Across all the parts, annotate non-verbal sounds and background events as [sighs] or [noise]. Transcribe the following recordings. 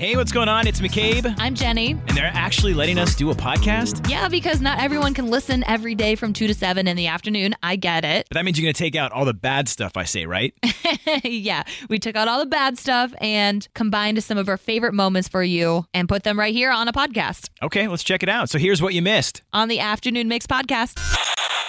Hey, what's going on? It's McCabe, I'm Jenny. and they're actually letting us do a podcast. Yeah, because not everyone can listen every day from 2 to 7 in the afternoon. I get it. But that means you're going to take out all the bad stuff I say, right? [laughs] yeah, we took out all the bad stuff and combined some of our favorite moments for you and put them right here on a podcast okay, let's check it out. So here's what you missed. on the Afternoon Mix podcast.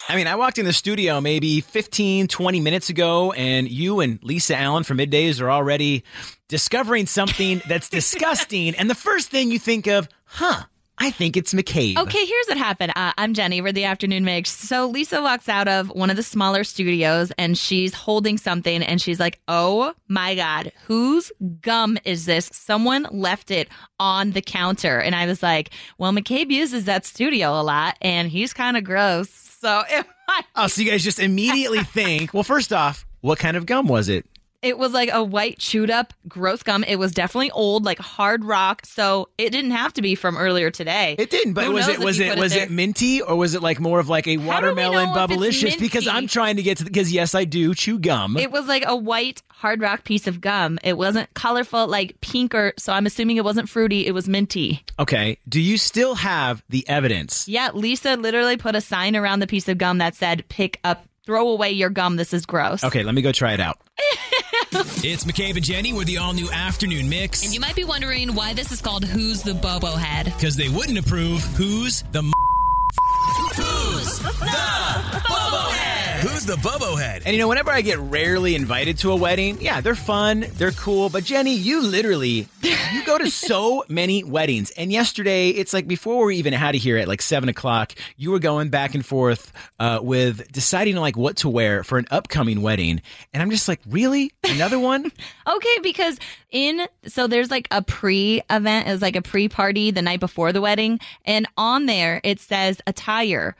I mean, I walked in the studio maybe 15, 20 minutes ago, and you and Lisa Allen from Middays are already discovering something that's disgusting. [laughs] And the first thing you think of, huh, I think it's McCabe. Okay, here's what happened. Uh, I'm Jenny. We're the Afternoon Mix. So Lisa walks out of one of the smaller studios and she's holding something and she's like, oh my God, whose gum is this? Someone left it on the counter. And I was like, well, McCabe uses that studio a lot and he's kind of gross. So [laughs] Oh, so you guys just immediately [laughs] think, well, first off, what kind of gum was it? It was like a white chewed up gross gum. It was definitely old, like hard rock. So it didn't have to be from earlier today. It didn't, but Who was it was it was there? it minty or was it like more of like a watermelon bubblicious? Because? I'm trying to get to because yes, I do chew gum. It was like a white hard rock piece of gum. It wasn't colorful, like pink or so. I'm assuming it wasn't fruity. It was minty. okay, do you still have the evidence? Yeah, Lisa literally put a sign around the piece of gum that said, "Pick up, throw away your gum. This is gross." Okay, let me go try it out. [laughs] It's McCabe and Jenny with the all new afternoon mix. And you might be wondering why this is called Who's the Bobo Head? Because they wouldn't approve who's the the Bobo Head? And you know, whenever I get rarely invited to a wedding, yeah, they're fun, they're cool. But Jenny, you literally you go to so [laughs] many weddings. And yesterday, it's like before we even had to here at like seven o'clock, you were going back and forth uh, with deciding like what to wear for an upcoming wedding. And I'm just like, really, another one? [laughs] Okay, because in so there's like a pre event, is like a pre party the night before the wedding, and on there it says attire.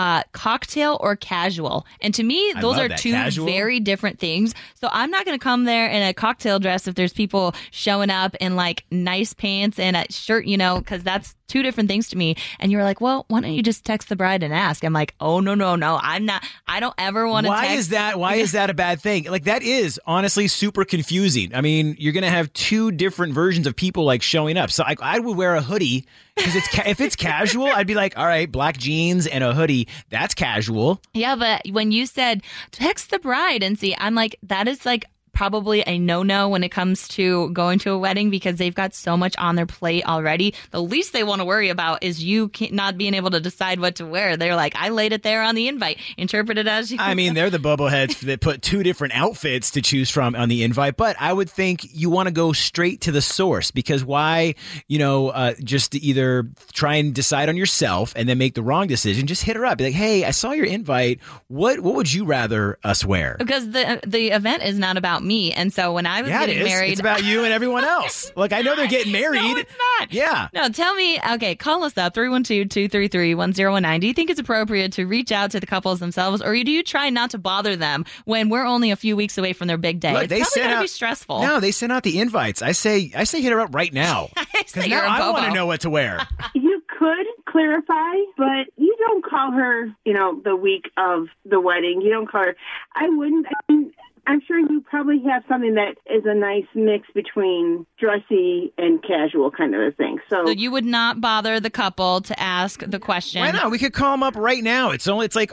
Uh, cocktail or casual, and to me, those are that. two Casual? very different things. So I'm not going to come there in a cocktail dress if there's people showing up in like nice pants and a shirt, you know, because that's two different things to me. And you're like, well, why don't you just text the bride and ask? I'm like, oh no, no, no, I'm not. I don't ever want to. Why text is that? Why [laughs] is that a bad thing? Like that is honestly super confusing. I mean, you're gonna have two different versions of people like showing up. So like, I would wear a hoodie because it's ca- if it's casual, I'd be like, all right, black jeans and a hoodie. That's casual. Yeah, but when you said text the bride and see, I'm like, that is like probably a no no when it comes to going to a wedding because they've got so much on their plate already. The least they want to worry about is you can't- being able to decide what to wear. They're like, I laid it there on the invite. Interpret it as you. I mean, they're the bubbleheads that put two different outfits to choose from on the invite, but I would think you want to go straight to the source because why, you know, uh, just to either try and decide on yourself and then make the wrong decision, just hit her up. Be like, hey, I saw your invite. What what would you rather us wear? because the the event is not about me, and so when I was Yeah, getting is. married, It's about you and everyone [laughs] else. Like I know they're [laughs] getting married. No, it's not. Yeah. No, tell me. Okay, call us up 312-233-1019. Do you think it's appropriate to reach out to the couples themselves, or do you try not to bother them when we're only a few weeks away from their big day? Look, it's they probably sent gotta out be stressful. No, they sent out the invites. I say I say hit her up right now. [laughs] Because now you're a I want to know what to wear. You could clarify, but you don't call her, you know, the week of the wedding. You don't call her. I wouldn't. I mean, I'm sure you probably have something that is a nice mix between dressy and casual kind of a thing. So, So you would not bother the couple to ask the question. Why not? We could call them up right now. It's only it's like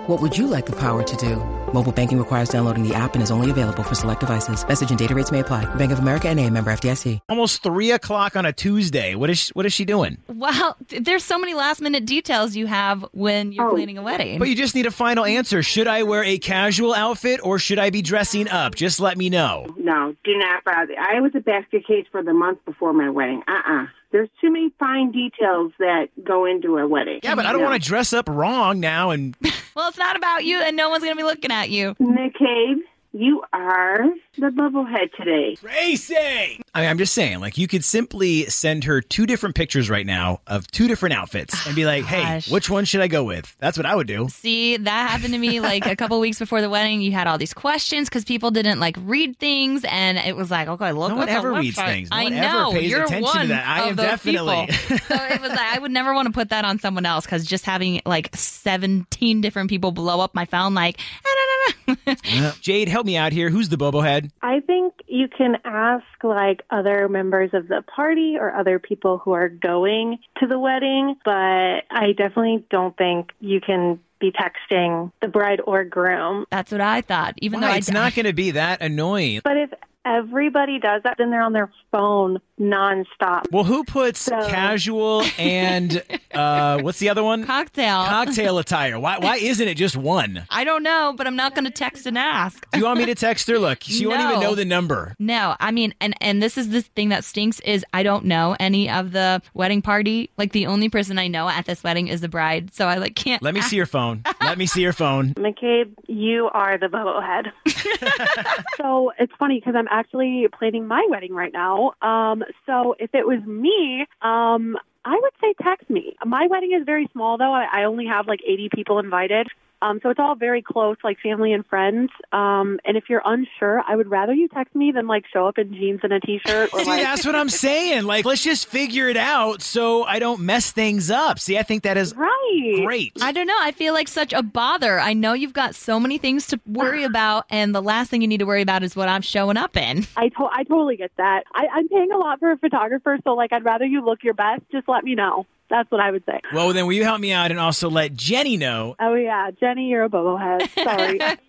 What would you like the power to do? Mobile banking requires downloading the app and is only available for select devices. Message and data rates may apply. Bank of America and a member FDIC. Almost three o'clock on a Tuesday. What is she, what is she doing? Well, there's so many last minute details you have when you're Oh. planning a wedding. But you just need a final answer. Should I wear a casual outfit or should I be dressing up? Just let me know. No, do not bother. I was a basket case for the month before my wedding. Uh-uh. There's too many fine details that go into a wedding. Yeah, but I don't want to dress up wrong now and [laughs] well, it's not about you, and no one's going to be looking at you. McCabe, you are the bubblehead today. Tracy. I mean, I'm just saying, like, you could simply send her two different pictures right now of two different outfits and be like, hey, Gosh. which one should I go with? That's what I would do. See, that happened to me like a couple weeks before the wedding. You had all these questions because people didn't like read things, and it was like, okay, look. No at one ever reads website. things. No I one ever know pays you're attention to one that. I of am those definitely- people. [laughs] so it was like I would never want to put that on someone else because just having like 17 different people blow up my phone, like, [laughs] Jade, help me out here. Who's the bobo head? I think you can ask like other members of the party or other people who are going to the wedding, but I definitely don't think you can be texting the bride or groom. that's what I thought. Even though I It's not going to be that annoying. But if everybody does that, then they're on their phone nonstop. Well, who puts So- casual and [laughs] uh, what's the other one? cocktail. Cocktail attire. Why? Why isn't it just one? I don't know, but I'm not going to text and ask. Do you want me to text her? Look, she won't even know the number. No, I mean, and and this is the thing that stinks is I don't know any of the wedding party. Like the only person I know at this wedding is the bride, so I like can't. Let me see your phone. [laughs] Let me see your phone. McCabe, you are the bobblehead. [laughs] So it's funny because I'm actually planning my wedding right now. Um, so if it was me, um, I would say text me. My wedding is very small though. I, I only have like 80 people invited. Um, so it's all very close, like family and friends. Um, and if you're unsure, I would rather you text me than like show up in jeans and a t-shirt or [laughs] See, like. that's what I'm saying. Like, let's just figure it out so I don't mess things up. See, I think that is Right. great. I don't know. I feel like such a bother. I know you've got so many things to worry [sighs] about, and the last thing you need to worry about is what I'm showing up in. I, to- I totally get that. I, I'm paying a lot for a photographer, so like I'd rather you look your best. Just let me know. That's what I would say. Well, then, will you help me out and also let Jenny know? Oh yeah, Jenny, you're a bobblehead. Sorry. [laughs]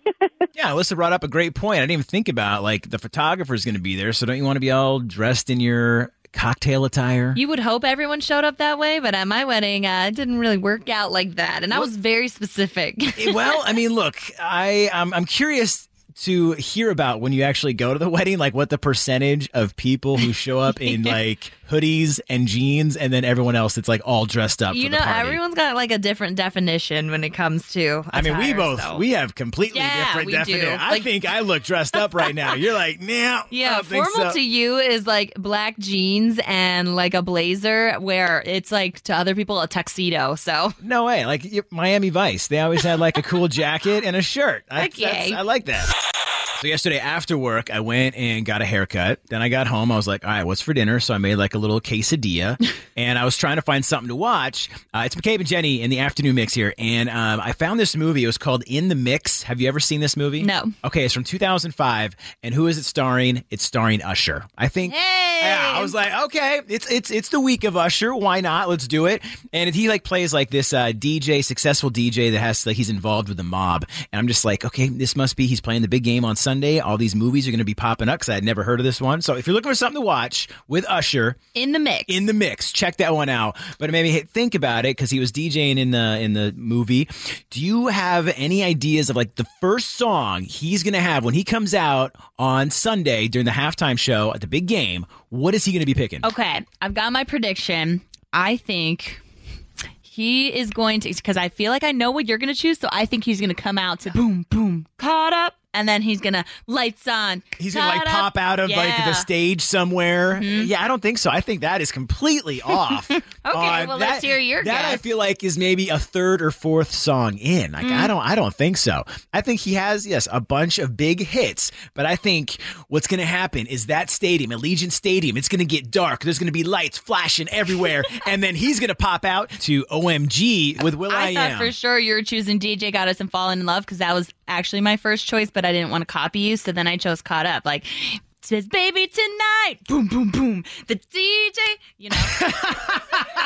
Yeah, Alyssa brought up a great point. I didn't even think about like the photographer's going to be there, so don't you want to be all dressed in your cocktail attire? You would hope everyone showed up that way, but at my wedding, uh, it didn't really work out like that, and I was very specific. Well, I mean, look, I I'm, I'm curious to hear about when you actually go to the [laughs] wedding, like what the percentage of people who show up in [laughs] like hoodies and jeans, and then everyone else that's like all dressed up. you for know, the party. everyone's got like a different definition when it comes to. I mean, we both so. we have completely Yeah, different we do. definition. I think I look dressed up right now. You're like, nah, I Yeah, formal so." to you is like black jeans and like a blazer, where it's like to other people a tuxedo. So No way. Like Miami Vice, they always had like a cool [laughs] jacket and a shirt. I, yay. I like that. So yesterday after work, I went and got a haircut. Then I got home. I was like, all right, what's for dinner? So I made like a little quesadilla, [laughs] and I was trying to find something to watch. Uh, it's McCabe and Jenny in the afternoon mix here, and um, I found this movie. It was called In the Mix. Have you ever seen this movie? No. Okay, it's from 2005, and who is it starring? It's starring Usher. I think. Hey! Yeah, I was like, okay, it's it's it's the week of Usher. Why not? Let's do it. And he like plays like this uh, DJ, successful DJ that has like he's involved with the mob. And I'm just like, okay, this must be he's playing the big game on Sunday. All these movies are going to be popping up because I had never heard of this one. So if you're looking for something to watch with Usher in the mix. in the mix, check that one out. But it made me think about it because he was DJing in the in the movie. Do you have any ideas of like the first song he's going to have when he comes out on Sunday during the halftime show at the big game? What is he going to be picking? Okay, I've got my prediction. I think he is going to because I feel like I know what you're going to choose. So I think he's going to come out to boom boom caught up, and then he's to lights on. He's gonna like pop out of like Yeah. Mm-hmm. the stage somewhere. Yeah, I don't think so. I think that is completely [laughs] off. okay, well, let's hear your That I feel like is maybe a third or fourth song in. Like Mm. I don't, I don't think so. I think he has yes a bunch of big hits, but I think what's gonna happen is that stadium, Allegiant Stadium, it's gonna get dark. There's gonna be lights flashing everywhere, [laughs] and then he's gonna pop out to OMG with Will I, I thought Am. for sure you were choosing DJ Got Us Fallin' in Love because that was actually my first choice, but I didn't want to copy you. So then I chose Caught Up. Like, says baby tonight. Boom, boom, boom. The DJ, you know. [laughs]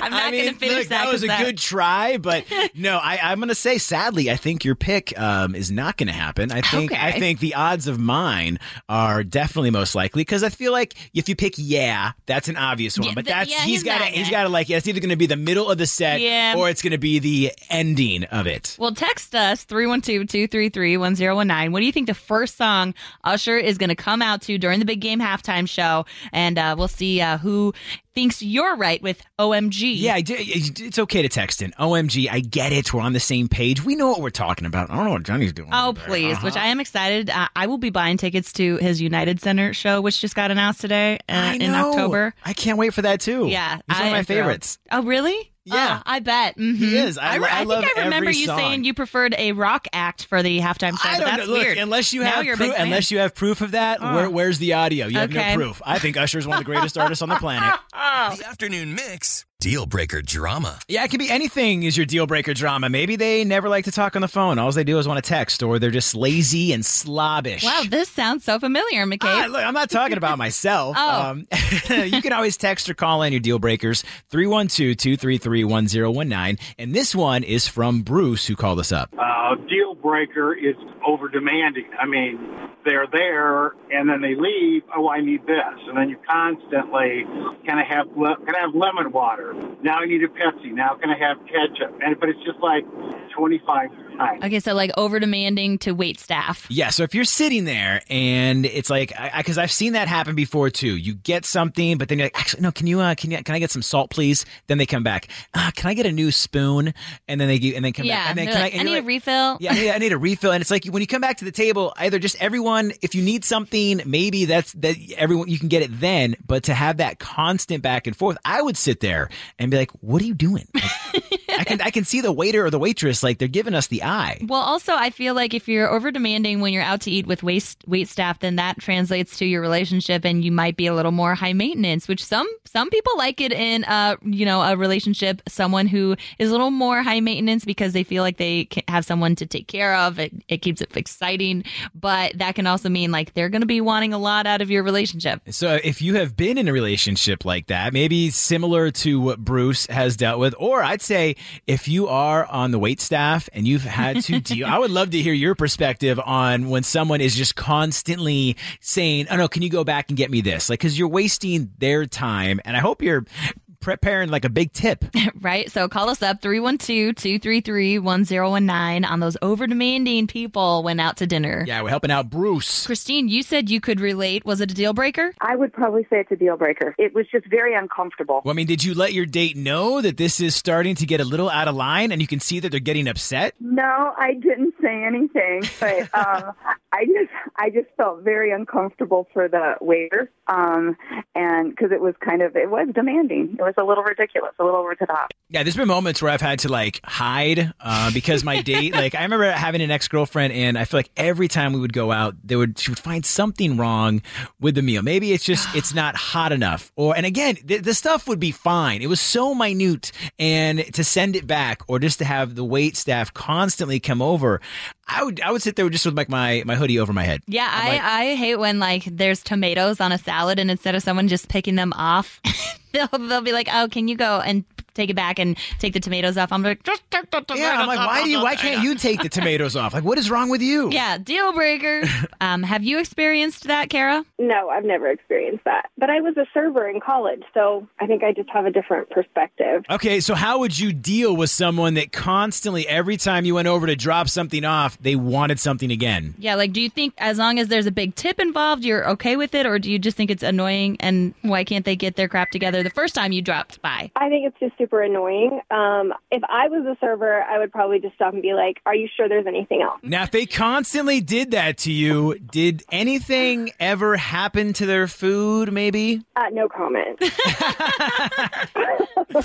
[laughs] I'm not I mean, going to finish look, that. that was a good try, but [laughs] no, I, I'm going to say sadly, I think your pick um, is not going to happen. I think I think the odds of mine are definitely most likely because I feel like if you pick yeah, that's an obvious one, Yeah, but the- that's yeah, he's got to he's got to like yeah, it's either going to be the middle of the set Yeah. or it's going to be the ending of it. Well, text us 312-233-1019. What do you think the first song Usher is going to come out to during the big game halftime show? And uh, we'll see uh, who thinks you're right with OMG. Yeah, I did. It's okay to text in. OMG, I get it. We're on the same page. We know what we're talking about. I don't know what Johnny's doing. Oh, please, which Uh-huh. I am excited. Uh, I will be buying tickets to his United Center show, which just got announced today uh, in. October. I can't wait for that too. Yeah. he's one of my am thrilled. favorites. Oh, really? Yeah. Oh, I bet. Mhm. He is. I lo- re- I love think I remember you song. saying you preferred a rock act for the halftime show. I don't that's know. Look, weird. unless you Now have you're proof, unless you have proof of that, Oh. where, where's the audio? You have no proof. I think Usher's one of the greatest artists on the planet. [laughs] The afternoon mix. Deal breaker drama. Yeah, it can be anything. Is your deal breaker drama? Maybe they never like to talk on the phone. All they do is want to text, or they're just lazy and slobbish. Wow, this sounds so familiar, McCabe. Ah, look, I'm not talking about myself. [laughs] Oh. Um, [laughs] you can always text or call in your deal breakers 312 233 1019. And this one is from Bruce, who called us up. uh, deal breaker is over demanding. I mean, they're there and then they leave. Oh, I need this, and then you constantly can I have le- can I have lemon water? Now I need a Pepsi. Now can I have ketchup? And but it's just like twenty five times. Okay, so like over demanding to wait staff. Yeah, so if you're sitting there and it's like, because I've seen that happen before too. You get something, but then you're like, actually, no, can you, uh, can you, can I get some salt, please? Then they come back. Uh, can I get a new spoon? And then they give, and then come yeah, back. And then they're can like, I, I, need you're a refill. [laughs] Yeah, I need, I need a refill. And it's like when you come back to the table, either just everyone, if you need something, maybe that's that everyone you can get it then. But to have that constant back and forth, I would sit there and be like, "What are you doing?" Like, [laughs] I can I can see the waiter or the waitress like they're giving us the eye. Well, also, I feel like if you're over demanding when you're out to eat with waste wait staff, then that translates to your relationship, and you might be a little more high maintenance. Which some some people like it in a you know a relationship, someone who is a little more high maintenance because they feel like they have someone to take care of. It it keeps it exciting, but that can also mean like they're going to be wanting a lot out of your relationship. So if you have been in a relationship like that, maybe similar to what Bruce has dealt with, or I'd say if you are on the wait staff and you've had to [laughs] deal, I would love to hear your perspective on when someone is just constantly saying, "Oh no, can you go back and get me this?" Like because you're wasting their time, and I hope you're preparing like a big tip. [laughs] right? So call us up 312-233-1019 on those over demanding people went out to dinner. Yeah, we're helping out Bruce. Christine, you said you could relate. Was it a deal breaker? I would probably say it's a deal breaker. It was just very uncomfortable. Well, I mean, did you let your date know that this is starting to get a little out of line and you can see that they're getting upset? No, I didn't say anything, but [laughs] um, I just I just felt very uncomfortable for the waiter, um, and because it was kind of it was demanding. It was a little ridiculous, a little over the top. Yeah, there's been moments where I've had to like hide uh, because my date, [laughs] like I remember having an ex girlfriend, and I feel like every time we would go out, they would she would find something wrong with the meal. Maybe it's just it's not hot enough, or and again, the, the stuff would be fine. It was so minute, and to send it back, or just to have the wait staff constantly come over, I would I would sit there just with like my my hoodie over my head. Yeah, I'm I, like- I hate when like there's tomatoes on a salad and instead of someone just picking them off, [laughs] they'll they'll be like, "Oh, can you go and take it back and take the tomatoes off?" I'm like, "Just take the tomatoes Yeah, I'm like, off." why do you? Why can't you take the tomatoes off? Like, what is wrong with you? Yeah, deal breaker. [laughs] um, have you experienced that, Kara? No, I've never experienced that. But I was a server in college, so I think I just have a different perspective. Okay, so how would you deal with someone that constantly, every time you went over to drop something off, they wanted something again? Yeah, like, do you think as long as there's a big tip involved, you're okay with it, or do you just think it's annoying and why can't they get their crap together the first time you dropped by? I think it's just super annoying. Um, if I was a server, I would probably just stop and be like, "Are you sure there's anything else?" Now, if they constantly did that to you, did anything ever happen to their food, maybe? Uh, no comment. [laughs]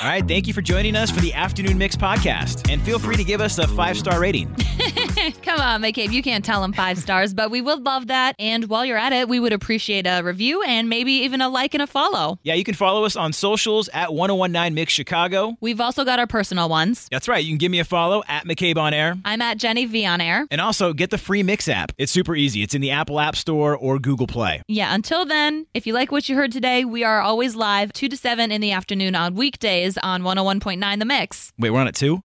All right, thank you for joining us for the Afternoon Mix podcast. And feel free to give us a five star rating. [laughs] Come on, McCabe. You can't tell them five stars, but we would love that. And while you're at it, we would appreciate a review and maybe even a like and a follow. Yeah, you can follow us on socials at 1019 Mix Chicago. We've also got our personal ones. That's right. You can give me a follow at McCabe on Air. I'm at Jenny V on air. And also get the free Mix app. It's super easy. It's in the Apple App Store or Google Play. Yeah, until then, if you like what you heard today, we are always live 2 to 7 in the afternoon on weekdays on 101.9 The Mix. Wait, we're on at too?